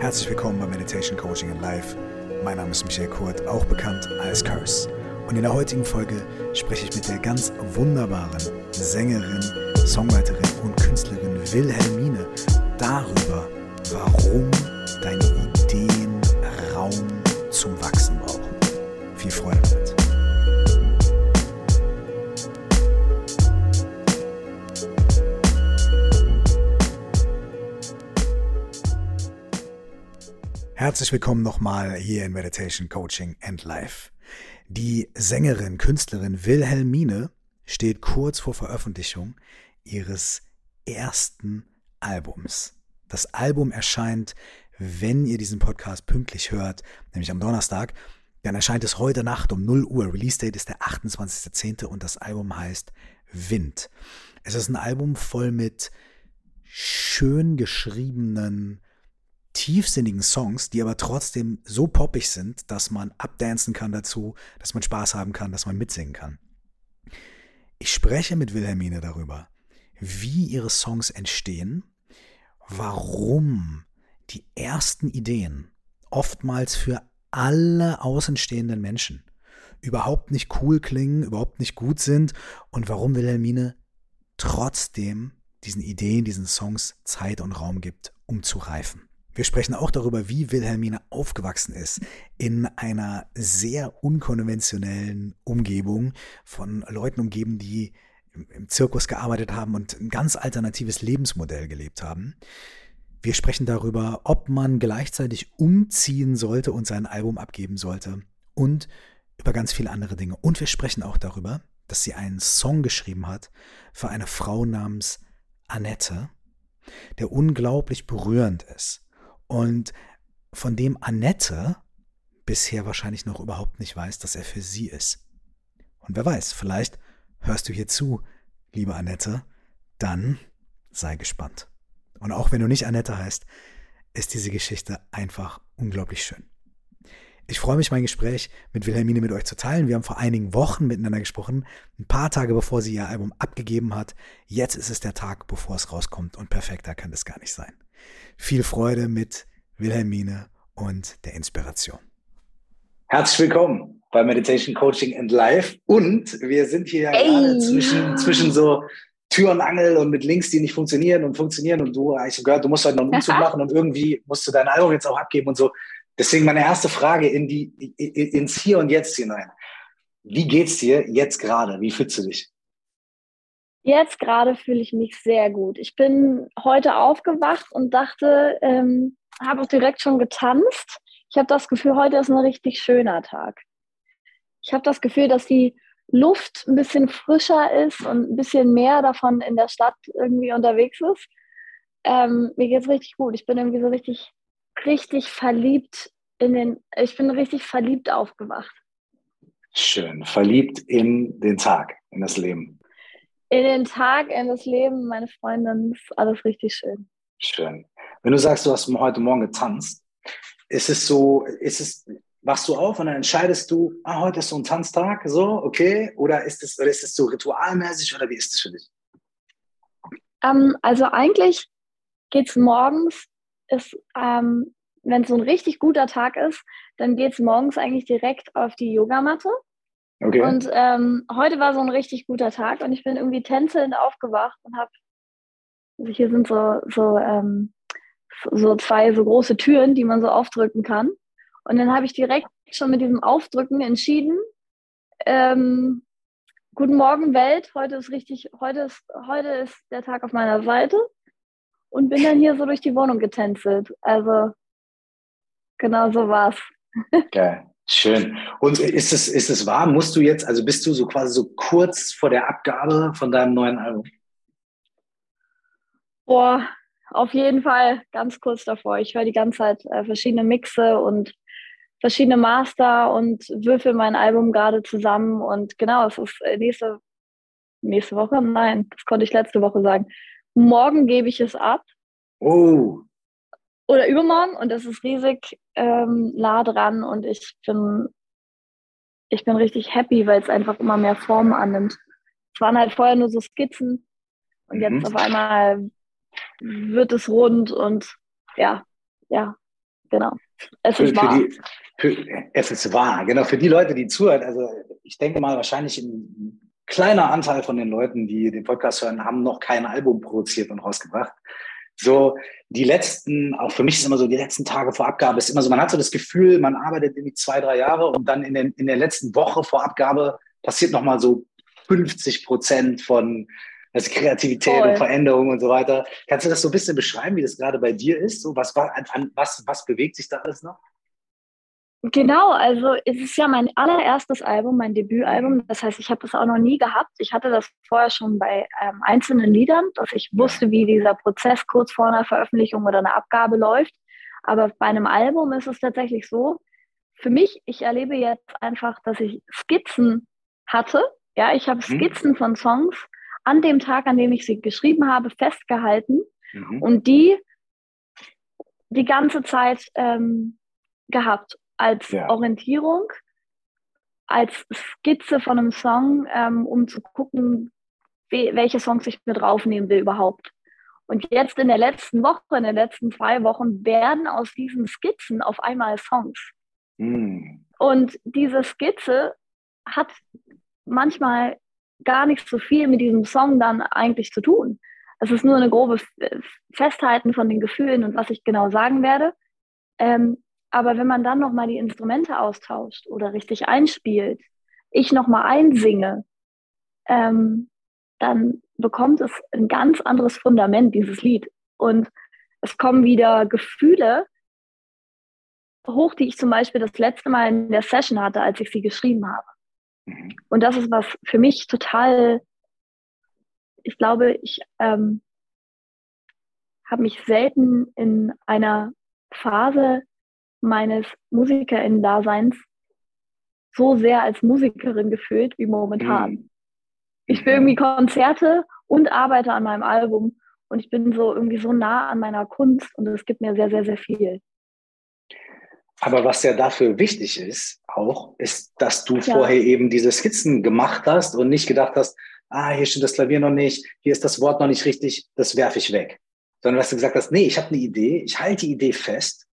Herzlich willkommen bei Meditation Coaching in Life. Mein Name ist Michael Kurt, auch bekannt als Curse. Und in der heutigen Folge spreche ich mit der ganz wunderbaren Sängerin, Songwriterin und Künstlerin Wilhelmine darüber, warum deine Ideen Raum zum Wachsen brauchen. Viel Freude Herzlich willkommen nochmal hier in Meditation Coaching and Life. Die Sängerin, Künstlerin Wilhelmine steht kurz vor Veröffentlichung ihres ersten Albums. Das Album erscheint, wenn ihr diesen Podcast pünktlich hört, nämlich am Donnerstag, dann erscheint es heute Nacht um 0 Uhr. Release Date ist der 28.10. und das Album heißt Wind. Es ist ein Album voll mit schön geschriebenen, tiefsinnigen Songs, die aber trotzdem so poppig sind, dass man abdancen kann dazu, dass man Spaß haben kann, dass man mitsingen kann. Ich spreche mit Wilhelmine darüber, wie ihre Songs entstehen, warum die ersten Ideen oftmals für alle außenstehenden Menschen überhaupt nicht cool klingen, überhaupt nicht gut sind und warum Wilhelmine trotzdem diesen Ideen, diesen Songs Zeit und Raum gibt, um zu reifen. Wir sprechen auch darüber, wie Wilhelmine aufgewachsen ist in einer sehr unkonventionellen Umgebung von Leuten umgeben, die im Zirkus gearbeitet haben und ein ganz alternatives Lebensmodell gelebt haben. Wir sprechen darüber, ob man gleichzeitig umziehen sollte und sein Album abgeben sollte und über ganz viele andere Dinge. Und wir sprechen auch darüber, dass sie einen Song geschrieben hat für eine Frau namens Annette, der unglaublich berührend ist und von dem Annette bisher wahrscheinlich noch überhaupt nicht weiß, dass er für sie ist. Und wer weiß, vielleicht hörst du hier zu, liebe Annette, dann sei gespannt. Und auch wenn du nicht Annette heißt, ist diese Geschichte einfach unglaublich schön. Ich freue mich, mein Gespräch mit Wilhelmine mit euch zu teilen. Wir haben vor einigen Wochen miteinander gesprochen, ein paar Tage bevor sie ihr Album abgegeben hat. Jetzt ist es der Tag, bevor es rauskommt und perfekter kann es gar nicht sein. Viel Freude mit Wilhelmine und der Inspiration. Herzlich willkommen bei Meditation Coaching and Life. Und wir sind hier ja gerade zwischen, zwischen so Tür und Angel und mit Links, die nicht funktionieren und funktionieren. Und du, ich habe gehört, du musst heute noch einen Umzug machen und irgendwie musst du dein Album jetzt auch abgeben und so. Deswegen meine erste Frage in die, ins Hier und Jetzt hinein. Wie geht's dir jetzt gerade? Wie fühlst du dich? Jetzt gerade fühle ich mich sehr gut. Ich bin heute aufgewacht und dachte, ähm, habe auch direkt schon getanzt. Ich habe das Gefühl, heute ist ein richtig schöner Tag. Ich habe das Gefühl, dass die Luft ein bisschen frischer ist und ein bisschen mehr davon in der Stadt irgendwie unterwegs ist. Ähm, mir es richtig gut. Ich bin irgendwie so richtig, richtig verliebt in den, ich bin richtig verliebt aufgewacht. Schön. Verliebt in den Tag, in das Leben in den Tag, in das Leben, meine Freundin, ist alles richtig schön. Schön. Wenn du sagst, du hast heute Morgen getanzt, ist es so, ist es, wachst du auf und dann entscheidest du, ah, heute ist so ein Tanztag, so, okay? Oder ist es, oder ist es so ritualmäßig oder wie ist es für dich? Ähm, also eigentlich geht es morgens, ist, ähm, wenn es so ein richtig guter Tag ist, dann geht es morgens eigentlich direkt auf die Yogamatte. Okay. Und ähm, heute war so ein richtig guter Tag und ich bin irgendwie tänzelnd aufgewacht und habe, also hier sind so, so, ähm, so zwei so große Türen, die man so aufdrücken kann. Und dann habe ich direkt schon mit diesem Aufdrücken entschieden, ähm, guten Morgen Welt, heute ist richtig, heute ist, heute ist der Tag auf meiner Seite und bin dann hier so durch die Wohnung getänzelt. Also genau so war's. Geil. Schön. Und ist es, ist es wahr? Musst du jetzt, also bist du so quasi so kurz vor der Abgabe von deinem neuen Album? Boah, auf jeden Fall ganz kurz davor. Ich höre die ganze Zeit äh, verschiedene Mixe und verschiedene Master und würfel mein Album gerade zusammen. Und genau, es ist äh, nächste, nächste Woche, nein, das konnte ich letzte Woche sagen. Morgen gebe ich es ab. Oh oder übermorgen und das ist riesig ähm, nah dran und ich bin, ich bin richtig happy, weil es einfach immer mehr Formen annimmt. Es waren halt vorher nur so Skizzen und mhm. jetzt auf einmal wird es rund und ja, ja, genau. Es für, ist wahr. Die, für, es ist wahr, genau. Für die Leute, die zuhören, also ich denke mal, wahrscheinlich ein kleiner Anteil von den Leuten, die den Podcast hören, haben noch kein Album produziert und rausgebracht. So, die letzten, auch für mich ist immer so, die letzten Tage vor Abgabe ist immer so, man hat so das Gefühl, man arbeitet irgendwie zwei, drei Jahre und dann in, den, in der letzten Woche vor Abgabe passiert nochmal so 50 Prozent von also Kreativität Voll. und Veränderung und so weiter. Kannst du das so ein bisschen beschreiben, wie das gerade bei dir ist? So, was, an, was, was bewegt sich da alles noch? Genau, also es ist ja mein allererstes Album, mein Debütalbum. Das heißt, ich habe das auch noch nie gehabt. Ich hatte das vorher schon bei ähm, einzelnen Liedern, dass ich wusste, wie dieser Prozess kurz vor einer Veröffentlichung oder einer Abgabe läuft. Aber bei einem Album ist es tatsächlich so, für mich, ich erlebe jetzt einfach, dass ich Skizzen hatte. Ja, ich habe mhm. Skizzen von Songs an dem Tag, an dem ich sie geschrieben habe, festgehalten mhm. und die die ganze Zeit ähm, gehabt als ja. Orientierung, als Skizze von einem Song, ähm, um zu gucken, welche Songs ich mit draufnehmen will überhaupt. Und jetzt in der letzten Woche, in den letzten zwei Wochen, werden aus diesen Skizzen auf einmal Songs. Mm. Und diese Skizze hat manchmal gar nicht so viel mit diesem Song dann eigentlich zu tun. Es ist nur eine grobe Festhalten von den Gefühlen und was ich genau sagen werde. Ähm, aber wenn man dann nochmal die Instrumente austauscht oder richtig einspielt, ich nochmal einsinge, ähm, dann bekommt es ein ganz anderes Fundament, dieses Lied. Und es kommen wieder Gefühle hoch, die ich zum Beispiel das letzte Mal in der Session hatte, als ich sie geschrieben habe. Mhm. Und das ist was für mich total, ich glaube, ich ähm, habe mich selten in einer Phase meines Musikerinnen-Daseins so sehr als Musikerin gefühlt wie momentan. Mhm. Ich will irgendwie Konzerte und arbeite an meinem Album und ich bin so irgendwie so nah an meiner Kunst und es gibt mir sehr, sehr, sehr viel. Aber was ja dafür wichtig ist, auch, ist, dass du ja. vorher eben diese Skizzen gemacht hast und nicht gedacht hast, ah, hier steht das Klavier noch nicht, hier ist das Wort noch nicht richtig, das werfe ich weg. Sondern dass du gesagt hast, nee, ich habe eine Idee, ich halte die Idee fest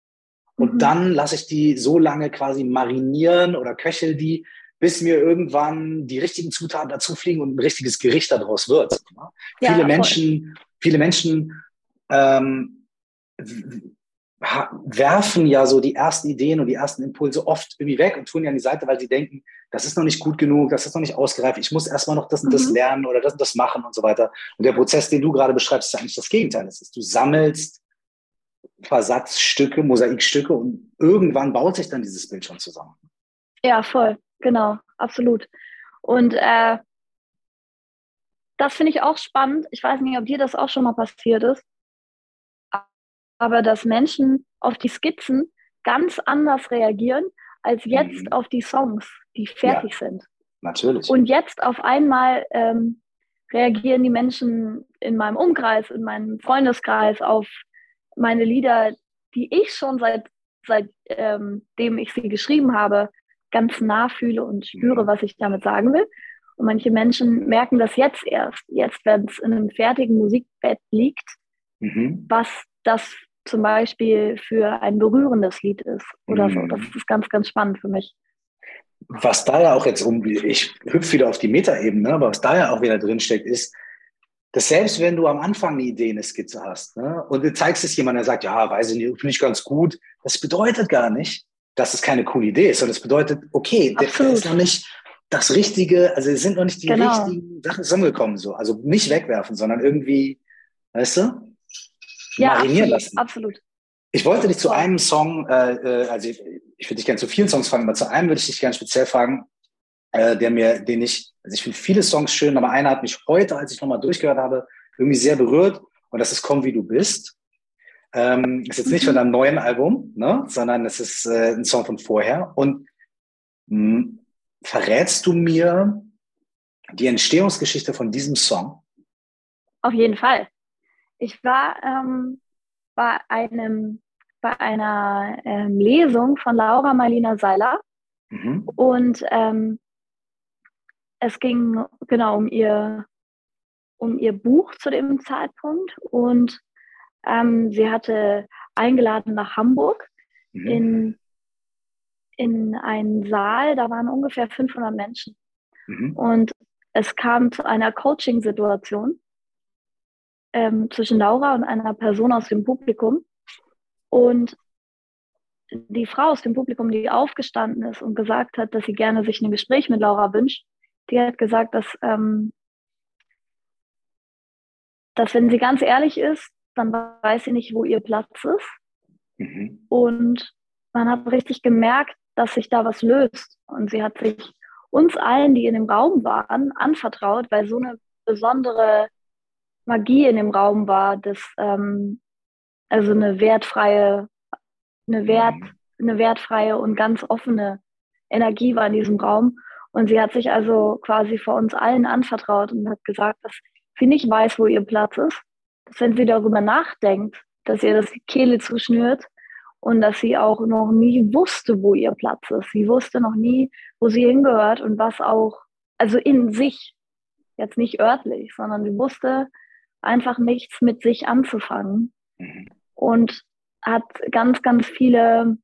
und mhm. dann lasse ich die so lange quasi marinieren oder köchel die, bis mir irgendwann die richtigen Zutaten dazu fliegen und ein richtiges Gericht daraus wird. Ja, viele, Menschen, viele Menschen ähm, werfen ja so die ersten Ideen und die ersten Impulse oft irgendwie weg und tun die an die Seite, weil sie denken, das ist noch nicht gut genug, das ist noch nicht ausgereift, ich muss erstmal noch das und das mhm. lernen oder das und das machen und so weiter. Und der Prozess, den du gerade beschreibst, ist eigentlich das Gegenteil. Das ist, du sammelst Versatzstücke, Mosaikstücke und irgendwann baut sich dann dieses Bild schon zusammen. Ja, voll, genau, absolut. Und äh, das finde ich auch spannend. Ich weiß nicht, ob dir das auch schon mal passiert ist, aber dass Menschen auf die Skizzen ganz anders reagieren als jetzt mhm. auf die Songs, die fertig ja, sind. Natürlich. Und jetzt auf einmal ähm, reagieren die Menschen in meinem Umkreis, in meinem Freundeskreis auf meine Lieder, die ich schon seit seitdem ähm, ich sie geschrieben habe, ganz nah fühle und spüre, mhm. was ich damit sagen will. Und manche Menschen merken das jetzt erst, jetzt, wenn es in einem fertigen Musikbett liegt, mhm. was das zum Beispiel für ein berührendes Lied ist oder mhm. so. Das ist ganz, ganz spannend für mich. Was da ja auch jetzt um, ich hüpfe wieder auf die Metaebene, aber was da ja auch wieder drinsteckt, ist, dass selbst wenn du am Anfang eine Idee, eine Skizze hast ne, und du zeigst es jemandem, der sagt, ja, weiß ich nicht, finde ich ganz gut, das bedeutet gar nicht, dass es keine coole Idee ist, sondern es bedeutet, okay, Absolut. der ist noch nicht das Richtige, also es sind noch nicht die genau. richtigen Sachen zusammengekommen, so. Also nicht wegwerfen, sondern irgendwie, weißt du, ja, marinieren absolut, lassen. Absolut. Ich wollte dich zu einem Song, äh, äh also ich, ich würde dich gerne zu vielen Songs fragen, aber zu einem würde ich dich gerne speziell fragen, äh, der mir, den ich, also ich finde viele Songs schön, aber einer hat mich heute, als ich nochmal durchgehört habe, irgendwie sehr berührt und das ist Komm wie du bist. Ähm, ist jetzt nicht mhm. von deinem neuen Album, ne, sondern es ist äh, ein Song von vorher. Und mh, hm, verrätst du mir die Entstehungsgeschichte von diesem Song? Auf jeden Fall. Ich war ähm, bei einem bei einer ähm, Lesung von Laura Marlina Seiler mhm. und ähm, es ging genau um ihr, um ihr Buch zu dem Zeitpunkt und ähm, sie hatte eingeladen nach Hamburg mhm. in, in einen Saal, da waren ungefähr 500 Menschen. Mhm. Und es kam zu einer Coaching-Situation ähm, zwischen Laura und einer Person aus dem Publikum. Und die Frau aus dem Publikum, die aufgestanden ist und gesagt hat, dass sie gerne sich ein Gespräch mit Laura wünscht, die hat gesagt, dass, ähm, dass wenn sie ganz ehrlich ist, dann weiß sie nicht, wo ihr Platz ist. Mhm. Und man hat richtig gemerkt, dass sich da was löst. Und sie hat sich uns allen, die in dem Raum waren, anvertraut, weil so eine besondere Magie in dem Raum war, dass ähm, also eine wertfreie, eine Wert, mhm. eine wertfreie und ganz offene Energie war in diesem Raum. Und sie hat sich also quasi vor uns allen anvertraut und hat gesagt, dass sie nicht weiß, wo ihr Platz ist, dass wenn sie darüber nachdenkt, dass ihr das die Kehle zuschnürt und dass sie auch noch nie wusste, wo ihr Platz ist. Sie wusste noch nie, wo sie hingehört und was auch, also in sich, jetzt nicht örtlich, sondern sie wusste einfach nichts mit sich anzufangen mhm. und hat ganz, ganz viele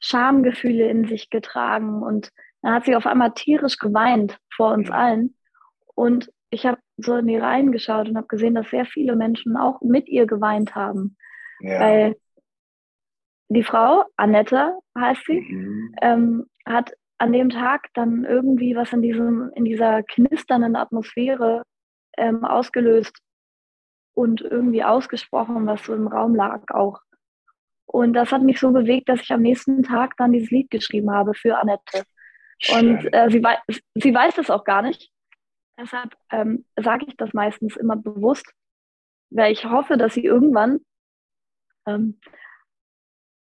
Schamgefühle in sich getragen und dann hat sie auf einmal tierisch geweint vor uns allen und ich habe so in die Reihen geschaut und habe gesehen, dass sehr viele Menschen auch mit ihr geweint haben. Ja. Weil die Frau, Annette heißt sie, mhm. ähm, hat an dem Tag dann irgendwie was in, diesem, in dieser knisternden Atmosphäre ähm, ausgelöst und irgendwie ausgesprochen, was so im Raum lag auch. Und das hat mich so bewegt, dass ich am nächsten Tag dann dieses Lied geschrieben habe für Annette. Und äh, sie, wei sie weiß das auch gar nicht. Deshalb ähm, sage ich das meistens immer bewusst, weil ich hoffe, dass sie irgendwann, ähm,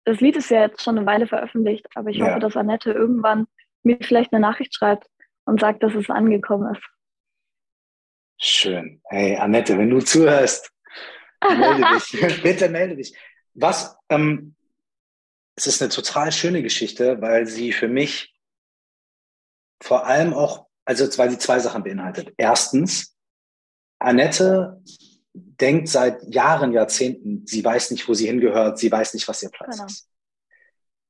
das Lied ist ja jetzt schon eine Weile veröffentlicht, aber ich ja. hoffe, dass Annette irgendwann mir vielleicht eine Nachricht schreibt und sagt, dass es angekommen ist. Schön. Hey, Annette, wenn du zuhörst, melde dich. Bitte melde dich. Was, ähm, es ist eine total schöne Geschichte, weil sie für mich vor allem auch also weil sie zwei Sachen beinhaltet. Erstens, Annette denkt seit Jahren, Jahrzehnten, sie weiß nicht, wo sie hingehört, sie weiß nicht, was ihr Platz genau. ist.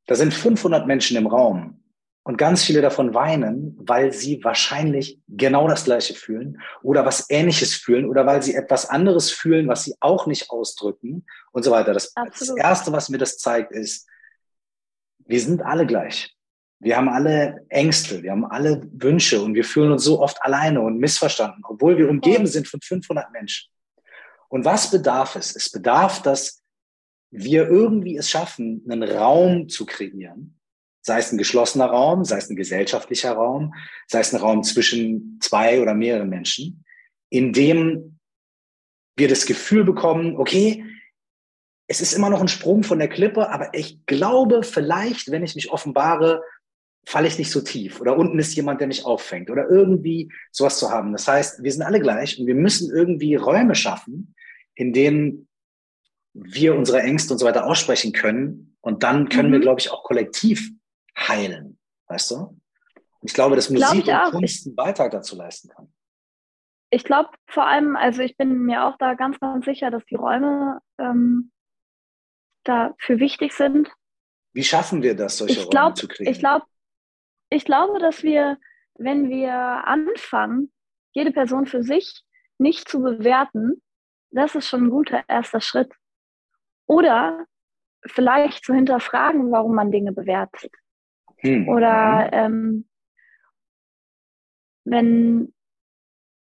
Da sind 500 Menschen im Raum und ganz viele davon weinen, weil sie wahrscheinlich genau das Gleiche fühlen oder was Ähnliches fühlen oder weil sie etwas anderes fühlen, was sie auch nicht ausdrücken und so weiter. Das, das Erste, was mir das zeigt, ist, wir sind alle gleich. Wir haben alle Ängste, wir haben alle Wünsche und wir fühlen uns so oft alleine und missverstanden, obwohl wir umgeben sind von 500 Menschen. Und was bedarf es? Es bedarf, dass wir irgendwie es schaffen, einen Raum zu kreieren, sei es ein geschlossener Raum, sei es ein gesellschaftlicher Raum, sei es ein Raum zwischen zwei oder mehreren Menschen, in dem wir das Gefühl bekommen, okay, es ist immer noch ein Sprung von der Klippe, aber ich glaube vielleicht, wenn ich mich offenbare, falle ich nicht so tief oder unten ist jemand, der mich auffängt oder irgendwie sowas zu haben. Das heißt, wir sind alle gleich und wir müssen irgendwie Räume schaffen, in denen wir unsere Ängste und so weiter aussprechen können und dann können mhm. wir, glaube ich, auch kollektiv heilen, weißt du? Und ich glaube, dass Musik glaub und Kunst einen Beitrag dazu leisten kann. Ich glaube vor allem, also ich bin mir auch da ganz, ganz sicher, dass die Räume ähm, dafür wichtig sind. Wie schaffen wir das, solche ich glaub, Räume zu kriegen? Ich glaube, ich glaube, dass wir, wenn wir anfangen, jede Person für sich nicht zu bewerten, das ist schon ein guter erster Schritt. Oder vielleicht zu hinterfragen, warum man Dinge bewertet. Hm. Oder mhm. ähm, wenn,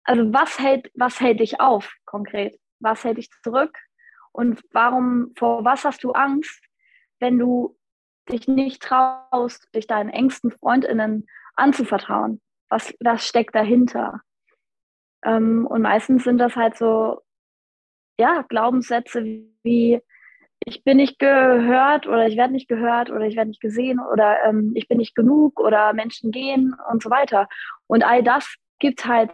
also was hält, was hält dich auf konkret? Was hält dich zurück? Und warum, vor was hast du Angst, wenn du dich nicht traust, dich deinen engsten Freundinnen anzuvertrauen. Was, was steckt dahinter? Ähm, und meistens sind das halt so, ja, Glaubenssätze wie, ich bin nicht gehört oder ich werde nicht gehört oder ich werde nicht gesehen oder ähm, ich bin nicht genug oder Menschen gehen und so weiter. Und all das gibt halt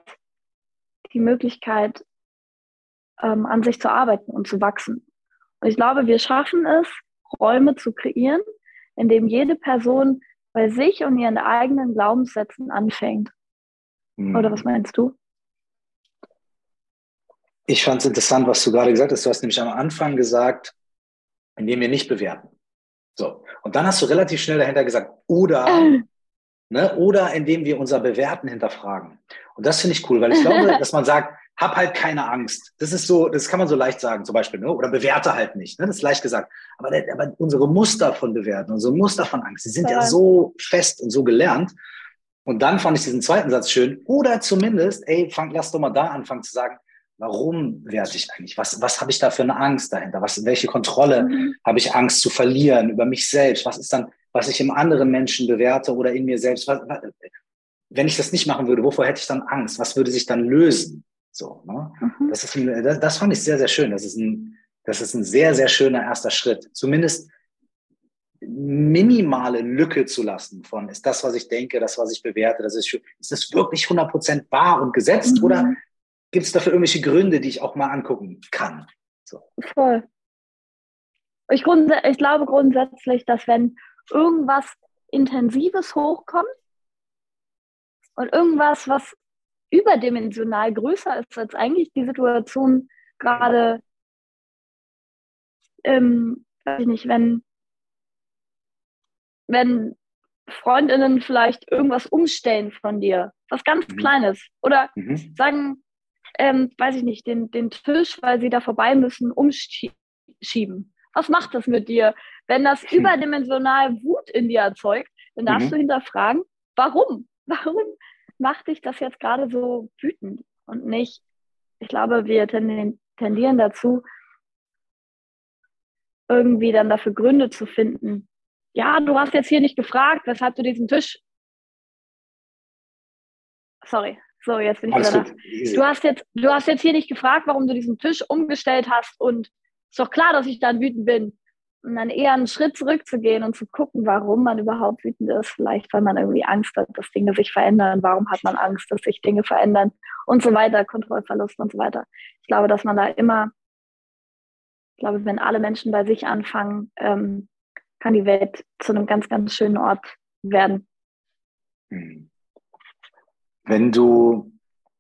die Möglichkeit, ähm, an sich zu arbeiten und zu wachsen. Und ich glaube, wir schaffen es, Räume zu kreieren, in dem jede Person bei sich und ihren eigenen Glaubenssätzen anfängt. Mhm. Oder was meinst du? Ich fand es interessant, was du gerade gesagt hast. Du hast nämlich am Anfang gesagt, indem wir nicht bewerten. So. Und dann hast du relativ schnell dahinter gesagt, oder, ne, oder indem wir unser Bewerten hinterfragen. Und das finde ich cool, weil ich glaube, dass man sagt, hab halt keine Angst. Das ist so, das kann man so leicht sagen, zum Beispiel, ne? oder bewerte halt nicht. Ne? Das ist leicht gesagt. Aber, aber unsere Muster von Bewerten, unsere Muster von Angst, die sind ja. ja so fest und so gelernt. Und dann fand ich diesen zweiten Satz schön. Oder zumindest, ey, fang, lass doch mal da anfangen zu sagen, warum werte ich eigentlich? Was, was habe ich da für eine Angst dahinter? Was, welche Kontrolle mhm. habe ich Angst zu verlieren über mich selbst? Was ist dann, was ich im anderen Menschen bewerte oder in mir selbst? Was, wenn ich das nicht machen würde, wovor hätte ich dann Angst? Was würde sich dann lösen? So, ne? Mhm. das, ist ein, das, das, fand ich sehr, sehr schön. Das ist, ein, das ist ein sehr, sehr schöner erster Schritt. Zumindest minimale Lücke zu lassen von, ist das, was ich denke, das, was ich bewerte, das ist, ist das wirklich 100% wahr und gesetzt mhm. oder gibt es dafür irgendwelche Gründe, die ich auch mal angucken kann? So. Voll. Ich, ich glaube grundsätzlich, dass wenn irgendwas Intensives hochkommt und irgendwas, was überdimensional größer ist als eigentlich die Situation gerade, ähm, weiß ich nicht, wenn, wenn Freundinnen vielleicht irgendwas umstellen von dir, was ganz mhm. Kleines, oder mhm. sagen, ähm, weiß ich nicht, den, den Tisch, weil sie da vorbei müssen, umschieben. Was macht das mit dir? Wenn das mhm. überdimensional Wut in dir erzeugt, dann darfst mhm. du hinterfragen, warum? Warum macht dich das jetzt gerade so wütend und nicht, ich glaube, wir tendieren dazu, irgendwie dann dafür Gründe zu finden. Ja, du hast jetzt hier nicht gefragt, weshalb du diesen Tisch. Sorry, so, jetzt bin ich Alles wieder da. Du hast, jetzt, du hast jetzt hier nicht gefragt, warum du diesen Tisch umgestellt hast und ist doch klar, dass ich dann wütend bin und dann eher einen Schritt zurückzugehen und zu gucken, warum man überhaupt wütend ist. Vielleicht, weil man irgendwie Angst hat, dass Dinge sich verändern. Warum hat man Angst, dass sich Dinge verändern und so weiter, Kontrollverlust und so weiter. Ich glaube, dass man da immer, ich glaube, wenn alle Menschen bei sich anfangen, ähm, kann die Welt zu einem ganz, ganz schönen Ort werden. Hm. Wenn du,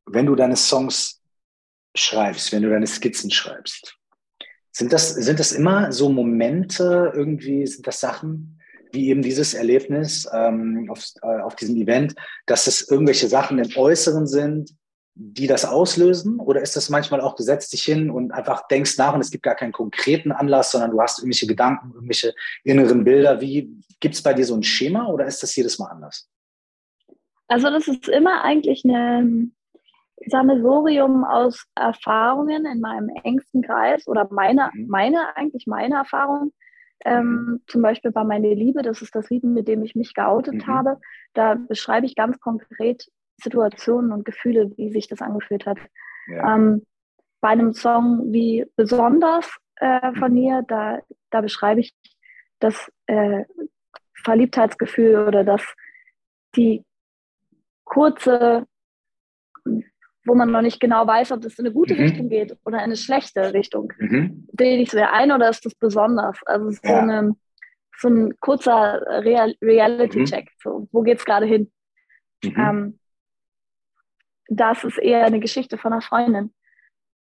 wenn du deine Songs schreibst, wenn du deine Skizzen schreibst, sind das, sind das immer so Momente, irgendwie sind das Sachen, wie eben dieses Erlebnis ähm, auf, äh, auf diesem Event, dass es irgendwelche Sachen im Äußeren sind, die das auslösen? Oder ist das manchmal auch, du setzt dich hin und einfach denkst nach und es gibt gar keinen konkreten Anlass, sondern du hast irgendwelche Gedanken, irgendwelche inneren Bilder? Wie gibt es bei dir so ein Schema oder ist das jedes Mal anders? Also das ist immer eigentlich eine, Sammelsurium aus Erfahrungen in meinem engsten Kreis oder meine, mhm. meine eigentlich meine Erfahrung. Ähm, zum Beispiel bei Meine Liebe, das ist das Lied, mit dem ich mich geoutet mhm. habe. Da beschreibe ich ganz konkret Situationen und Gefühle, wie sich das angefühlt hat. Ja. Ähm, bei einem Song wie Besonders äh, von mhm. mir, da, da beschreibe ich das äh, Verliebtheitsgefühl oder das die kurze wo man noch nicht genau weiß, ob das in eine gute mhm. Richtung geht oder in eine schlechte Richtung. Mhm. Bilde ich es wieder ein oder ist das besonders? Also es ist ja. so, eine, so, ein kurzer Real Reality-Check. Mhm. So, wo geht es gerade hin? Mhm. Ähm, das ist eher eine Geschichte von einer Freundin.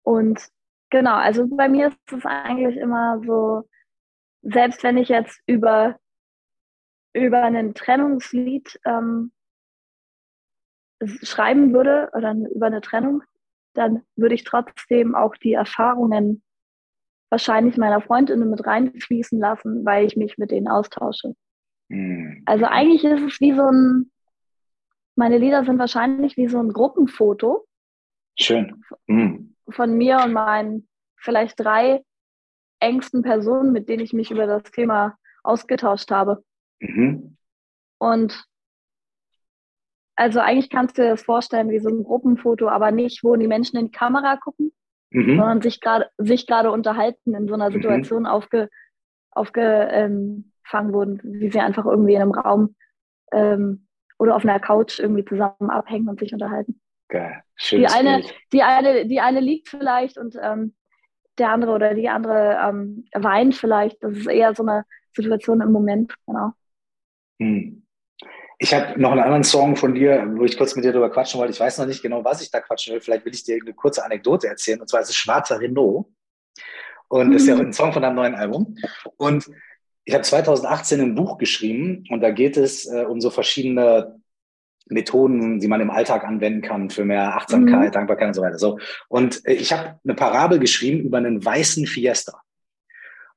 Und genau, also bei mir ist es eigentlich immer so, selbst wenn ich jetzt über, über ein Trennungslied ähm, schreiben würde oder über eine Trennung, dann würde ich trotzdem auch die Erfahrungen wahrscheinlich meiner Freundinnen mit reinfließen lassen, weil ich mich mit denen austausche. Mhm. Also eigentlich ist es wie so ein, meine Lieder sind wahrscheinlich wie so ein Gruppenfoto. Schön. Mhm. Von mir und meinen vielleicht drei engsten Personen, mit denen ich mich über das Thema ausgetauscht habe. Mhm. Und also eigentlich kannst du dir das vorstellen wie so ein Gruppenfoto, aber nicht, wo die Menschen in die Kamera gucken, mhm. sondern sich gerade sich gerade unterhalten in so einer mhm. Situation mhm. aufge, aufgefangen wurden, wie sie einfach irgendwie in einem Raum ähm, oder auf einer Couch irgendwie zusammen abhängen und sich unterhalten. Geil. Schön. Die eine, die eine, die eine liegt vielleicht und ähm, der andere oder die andere ähm, weint vielleicht. Das ist eher so eine Situation im Moment, genau. Hm. Ich habe noch einen anderen Song von dir, wo ich kurz mit dir darüber quatschen wollte. Ich weiß noch nicht genau, was ich da quatschen will. Vielleicht will ich dir eine kurze Anekdote erzählen. Und zwar ist es Schwarzer Renault. Und das ist ja mhm. ein Song von deinem neuen Album. Und ich habe 2018 ein Buch geschrieben und da geht es äh, um so verschiedene Methoden, die man im Alltag anwenden kann für mehr Achtsamkeit, mhm. Dankbarkeit und so weiter. So. Und äh, ich habe eine Parabel geschrieben über einen weißen Fiesta.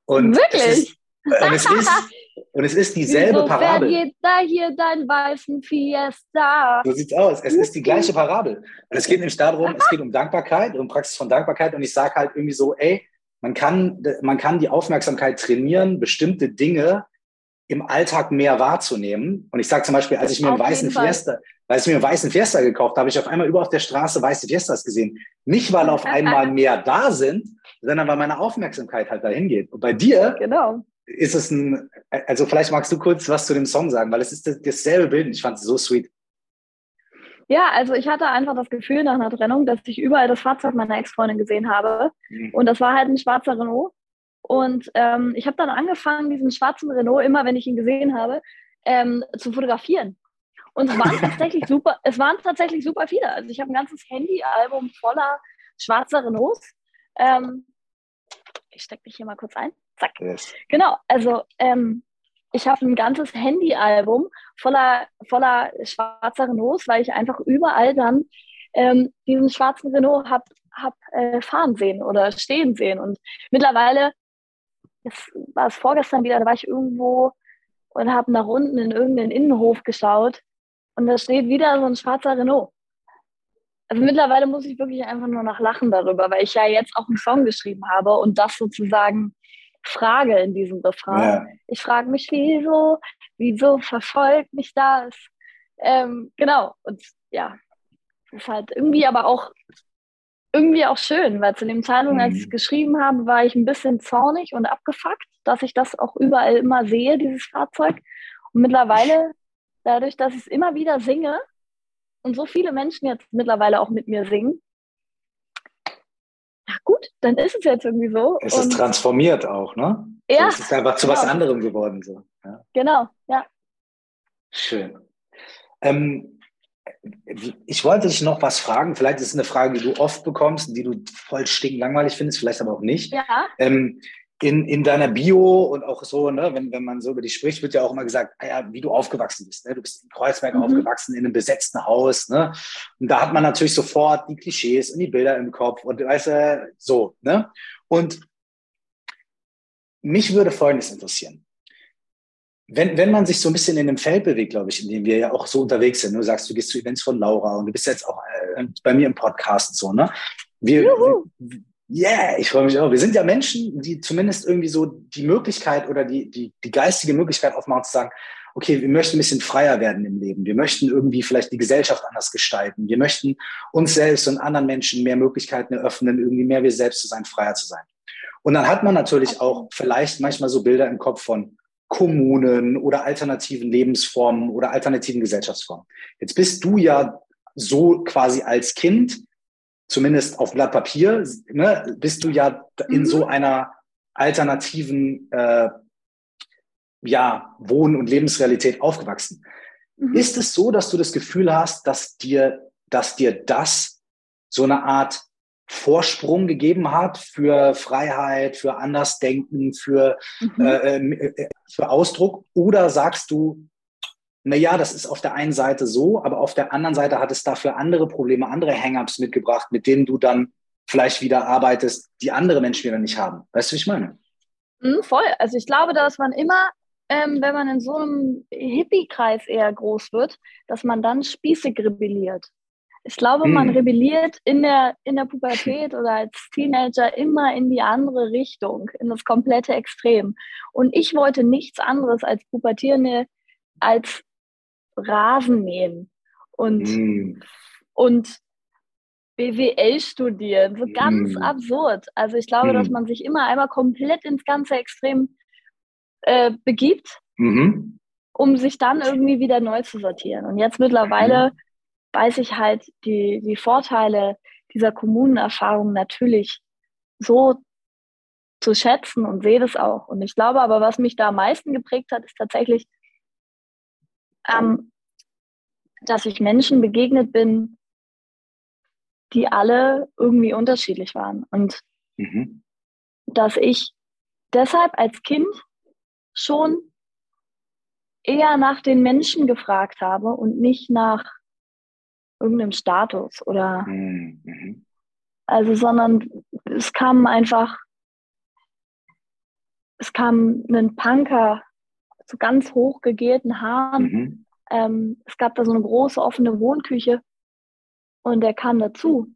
Und Wirklich? Es ist, und es ist, und es ist dieselbe Wieso Parabel. Geht da hier dein weißen Fiesta? So sieht's aus. Es ist die gleiche Parabel. Und es geht nämlich darum, es geht um Dankbarkeit, um Praxis von Dankbarkeit. Und ich sage halt irgendwie so, ey, man kann, man kann die Aufmerksamkeit trainieren, bestimmte Dinge im Alltag mehr wahrzunehmen. Und ich sage zum Beispiel, als ich mir einen weißen Fiesta, als ich mir einen weißen Fiesta gekauft habe, habe ich auf einmal über auf der Straße weiße Fiestas gesehen. Nicht, weil auf einmal mehr da sind, sondern weil meine Aufmerksamkeit halt dahin geht. Und bei dir genau. Ist es ein, also vielleicht magst du kurz was zu dem Song sagen, weil es ist dasselbe Bild und ich fand es so sweet. Ja, also ich hatte einfach das Gefühl nach einer Trennung, dass ich überall das Fahrzeug meiner Ex-Freundin gesehen habe. Mhm. Und das war halt ein schwarzer Renault. Und ähm, ich habe dann angefangen, diesen schwarzen Renault, immer wenn ich ihn gesehen habe, ähm, zu fotografieren. Und es waren tatsächlich super, es waren tatsächlich super viele. Also ich habe ein ganzes Handyalbum voller schwarzer Renaults. Ähm, ich stecke dich hier mal kurz ein. Zack. Yes. Genau, also ähm, ich habe ein ganzes Handyalbum voller, voller schwarzer Renaults, weil ich einfach überall dann ähm, diesen schwarzen Renault habe hab, äh, fahren sehen oder stehen sehen. Und mittlerweile, das war es vorgestern wieder, da war ich irgendwo und habe nach unten in irgendeinen Innenhof geschaut und da steht wieder so ein schwarzer Renault. Also mittlerweile muss ich wirklich einfach nur noch lachen darüber, weil ich ja jetzt auch einen Song geschrieben habe und das sozusagen frage in diesem Refrain. Ja. Ich frage mich, wieso, wieso verfolgt mich das? Ähm, genau, und ja, ist halt irgendwie aber auch irgendwie auch schön, weil zu dem Zeitpunkt, als ich es mhm. geschrieben habe, war ich ein bisschen zornig und abgefuckt, dass ich das auch überall immer sehe, dieses Fahrzeug. Und mittlerweile, dadurch, dass ich es immer wieder singe und so viele Menschen jetzt mittlerweile auch mit mir singen, gut, dann ist es jetzt irgendwie so. Es ist transformiert auch, ne? Ja. So, es ist einfach zu genau. was anderem geworden. So. Ja. Genau, ja. Schön. Ähm, ich wollte dich noch was fragen. Vielleicht ist es eine Frage, die du oft bekommst, die du voll stinklangweilig findest, vielleicht aber auch nicht. Ja. Ähm, in, in deiner Bio und auch so, ne, wenn, wenn man so über dich spricht, wird ja auch immer gesagt, ah ja, wie du aufgewachsen bist. Ne? Du bist in Kreuzberg mhm. aufgewachsen, in einem besetzten Haus. Ne? Und da hat man natürlich sofort die Klischees und die Bilder im Kopf und weißt du, so. Ne? Und mich würde Folgendes interessieren wenn, wenn man sich so ein bisschen in dem Feld bewegt, glaube ich, in dem wir ja auch so unterwegs sind, du sagst, du gehst zu Events von Laura und du bist jetzt auch äh, bei mir im Podcast und so, ne? Wir, yeah, ich freue mich auch. Wir sind ja Menschen, die zumindest irgendwie so die Möglichkeit oder die, die, die geistige Möglichkeit aufmachen zu sagen, okay, wir möchten ein bisschen freier werden im Leben. Wir möchten irgendwie vielleicht die Gesellschaft anders gestalten. Wir möchten uns selbst und anderen Menschen mehr Möglichkeiten eröffnen, irgendwie mehr wir selbst zu sein, freier zu sein. Und dann hat man natürlich auch vielleicht manchmal so Bilder im Kopf von, Kommunen oder alternativen Lebensformen oder alternativen Gesellschaftsformen. Jetzt bist du ja so quasi als Kind, zumindest auf Blatt Papier, ne, bist du ja in so mhm. einer alternativen äh, ja, Wohn- und Lebensrealität aufgewachsen. Mhm. Ist es so, dass du das Gefühl hast, dass dir, dass dir das so eine Art Vorsprung gegeben hat für Freiheit, für Andersdenken, für, mhm. äh, äh, für Ausdruck? Oder sagst du, na ja, das ist auf der einen Seite so, aber auf der anderen Seite hat es dafür andere Probleme, andere Hang-ups mitgebracht, mit denen du dann vielleicht wieder arbeitest, die andere Menschen wieder nicht haben. Weißt du, wie ich meine? Mhm, voll. Also ich glaube, dass man immer, ähm, wenn man in so einem Hippie-Kreis eher groß wird, dass man dann spießig rebelliert. Ich glaube, man hm. rebelliert in der, in der Pubertät oder als Teenager immer in die andere Richtung, in das komplette Extrem. Und ich wollte nichts anderes als Pubertierende als Rasen mähen und, mm. und BWL studieren. So ganz mm. absurd. Also ich glaube, mm. dass man sich immer einmal komplett ins ganze Extrem äh, begibt, -hmm. um sich dann irgendwie wieder neu zu sortieren. Und jetzt mittlerweile weiß ich halt die, die Vorteile dieser Kommunenerfahrung natürlich so zu schätzen und sehe das auch. Und ich glaube aber, was mich da am meisten geprägt hat, ist tatsächlich, ähm, dass ich Menschen begegnet bin, die alle irgendwie unterschiedlich waren. Und mhm. dass ich deshalb als Kind schon eher nach den Menschen gefragt habe und nicht nach irgendeinem Status oder mhm. also, sondern es kam einfach, es kam ein Punker zu ganz hoch gegelten Haaren. Mhm. Ähm, es gab da so eine große offene Wohnküche und der kam dazu.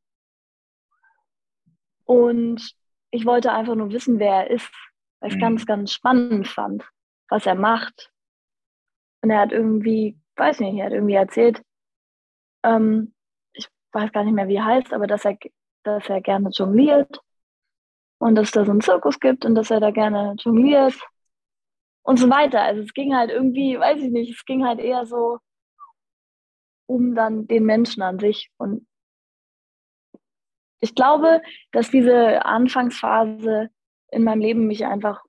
Und ich wollte einfach nur wissen, wer er ist, weil ich mhm. ganz, ganz spannend fand, was er macht. Und er hat irgendwie, weiß nicht, er hat irgendwie erzählt, ähm, ich weiß gar nicht mehr, wie er heißt, aber dass er, dass er gerne jongliert und dass es da so einen Zirkus gibt und dass er da gerne jongliert und so weiter. Also es ging halt irgendwie, weiß ich nicht, es ging halt eher so um dann den Menschen an sich. Und ich glaube, dass diese Anfangsphase in meinem Leben mich einfach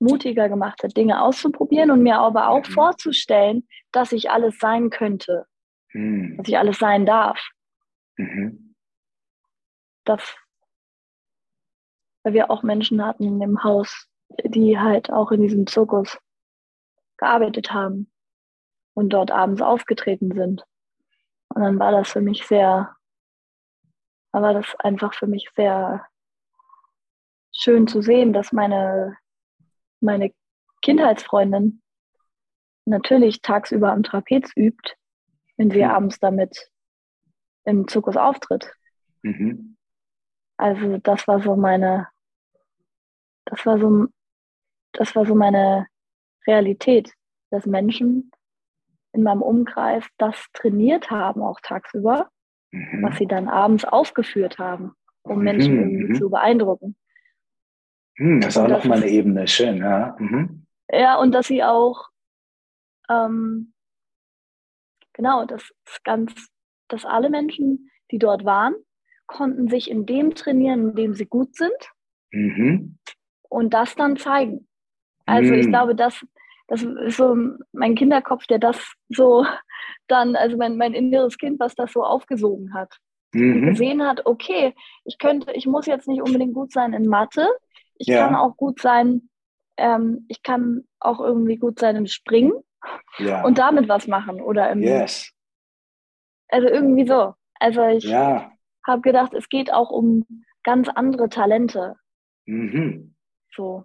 mutiger gemacht hat, Dinge auszuprobieren und mir aber auch mhm. vorzustellen, dass ich alles sein könnte, mhm. dass ich alles sein darf. Mhm. Das, weil wir auch Menschen hatten in dem Haus, die halt auch in diesem Zirkus gearbeitet haben und dort abends aufgetreten sind. Und dann war das für mich sehr, war das einfach für mich sehr schön zu sehen, dass meine, meine Kindheitsfreundin natürlich tagsüber am Trapez übt, wenn sie mhm. abends damit im Zirkus auftritt. Mhm. Also das war so meine, das war so das war so meine Realität, dass Menschen in meinem Umkreis das trainiert haben, auch tagsüber, mhm. was sie dann abends aufgeführt haben, um mhm. Menschen irgendwie mhm. zu beeindrucken. Mhm, das ist auch nochmal eine Ebene, schön, ja. Mhm. Ja, und dass sie auch, ähm, genau, das ganz, dass alle Menschen, die dort waren, konnten sich in dem trainieren, in dem sie gut sind mhm. und das dann zeigen. Also ich hm. glaube, das, das ist so mein Kinderkopf, der das so dann, also mein, mein inneres Kind, was das so aufgesogen hat. Mhm. Gesehen hat, okay, ich könnte, ich muss jetzt nicht unbedingt gut sein in Mathe. Ich ja. kann auch gut sein, ähm, ich kann auch irgendwie gut sein im Springen ja. und damit was machen. Oder im yes. Also irgendwie so. Also ich ja. habe gedacht, es geht auch um ganz andere Talente. Mhm. So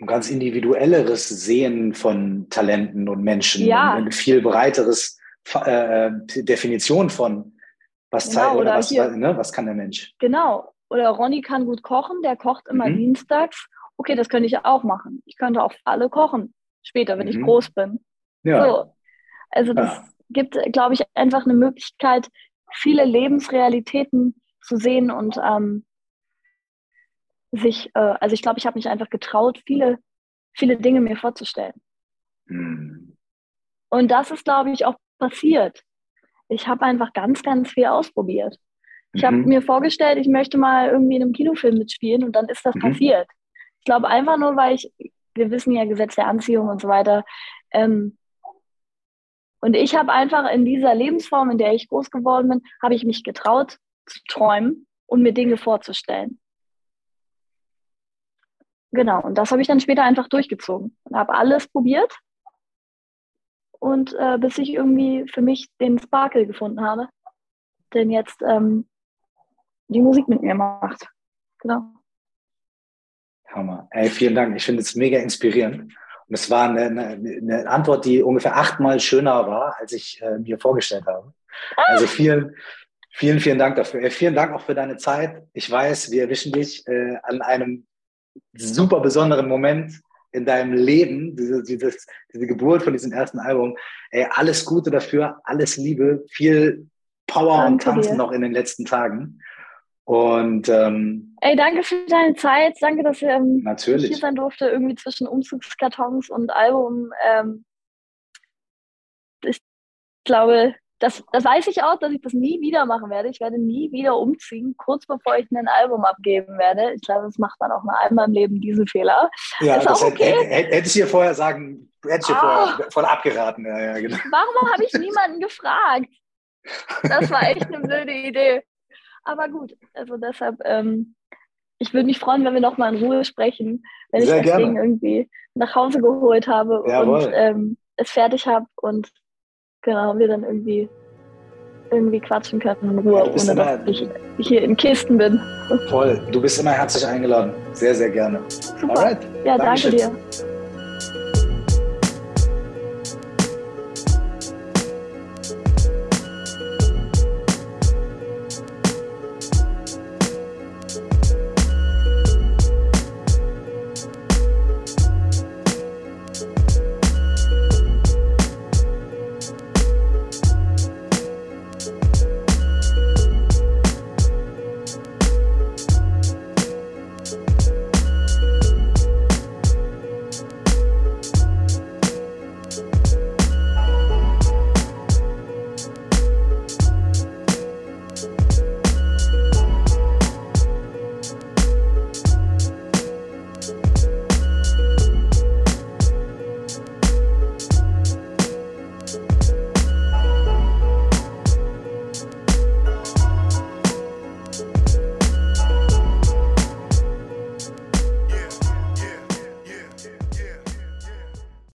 ein ganz individuelleres Sehen von Talenten und Menschen. Ja. Eine viel breiteres äh, Definition von, was genau, zeigt oder, was, hier, ne, was kann der Mensch. Genau. Oder Ronny kann gut kochen, der kocht immer mhm. dienstags. Okay, das könnte ich auch machen. Ich könnte auch alle kochen, später, wenn mhm. ich groß bin. Ja. So. Also das ja. gibt, glaube ich, einfach eine Möglichkeit, viele Lebensrealitäten zu sehen und ähm, sich, äh, also ich glaube, ich habe mich einfach getraut, viele, viele Dinge mir vorzustellen. Mhm. Und das ist, glaube ich, auch passiert. Ich habe einfach ganz, ganz viel ausprobiert. Ich mhm. habe mir vorgestellt, ich möchte mal irgendwie in einem Kinofilm mitspielen und dann ist das mhm. passiert. Ich glaube einfach nur, weil ich, wir wissen ja Gesetz der Anziehung und so weiter. Ähm, und ich habe einfach in dieser Lebensform, in der ich groß geworden bin, habe ich mich getraut zu träumen und mir Dinge vorzustellen. Genau, und das habe ich dann später einfach durchgezogen und habe alles probiert. Und äh, bis ich irgendwie für mich den Sparkle gefunden habe, den jetzt ähm, die Musik mit mir macht. Genau. Hammer. Ey, vielen Dank. Ich finde es mega inspirierend. Und es war eine, eine, eine, Antwort, die ungefähr achtmal schöner war, als ich äh, mir vorgestellt habe. Also vielen, vielen, vielen Dank dafür. Äh, vielen Dank auch für deine Zeit. Ich weiß, wir erwischen dich äh, an einem super besonderen Moment in deinem Leben, diese, dieses, diese Geburt von diesem ersten Album. Ey, alles Gute dafür, alles Liebe, viel Power danke und Tanzen dir. noch in den letzten Tagen. Und ähm, ey, danke für deine Zeit, danke, dass ähm, natürlich. ich hier sein durfte, irgendwie zwischen Umzugskartons und Album. Ähm, ich glaube, das, das weiß ich auch, dass ich das nie wieder machen werde. Ich werde nie wieder umziehen, kurz bevor ich ein Album abgeben werde. Ich glaube, das macht man auch mal einmal im Leben diesen Fehler. Ja, ist das okay. hätte, hätte, ich dir vorher sagen, hätte ich dir ah, vorher voll abgeraten. Ja, ja, genau. Warum habe ich niemanden gefragt? Das war echt eine blöde Idee. Aber gut, also deshalb, ähm, ich würde mich freuen, wenn wir nochmal in Ruhe sprechen, wenn Sehr ich das gerne. Ding irgendwie nach Hause geholt habe Jawohl. und ähm, es fertig habe und genau, wir dann irgendwie irgendwie quatschen können in Ruhe, ja, ohne dass ich hier in Kisten bin. Voll, du bist immer herzlich eingeladen. Sehr, sehr gerne. Super. Alright. Ja, Dankeschön. danke dir.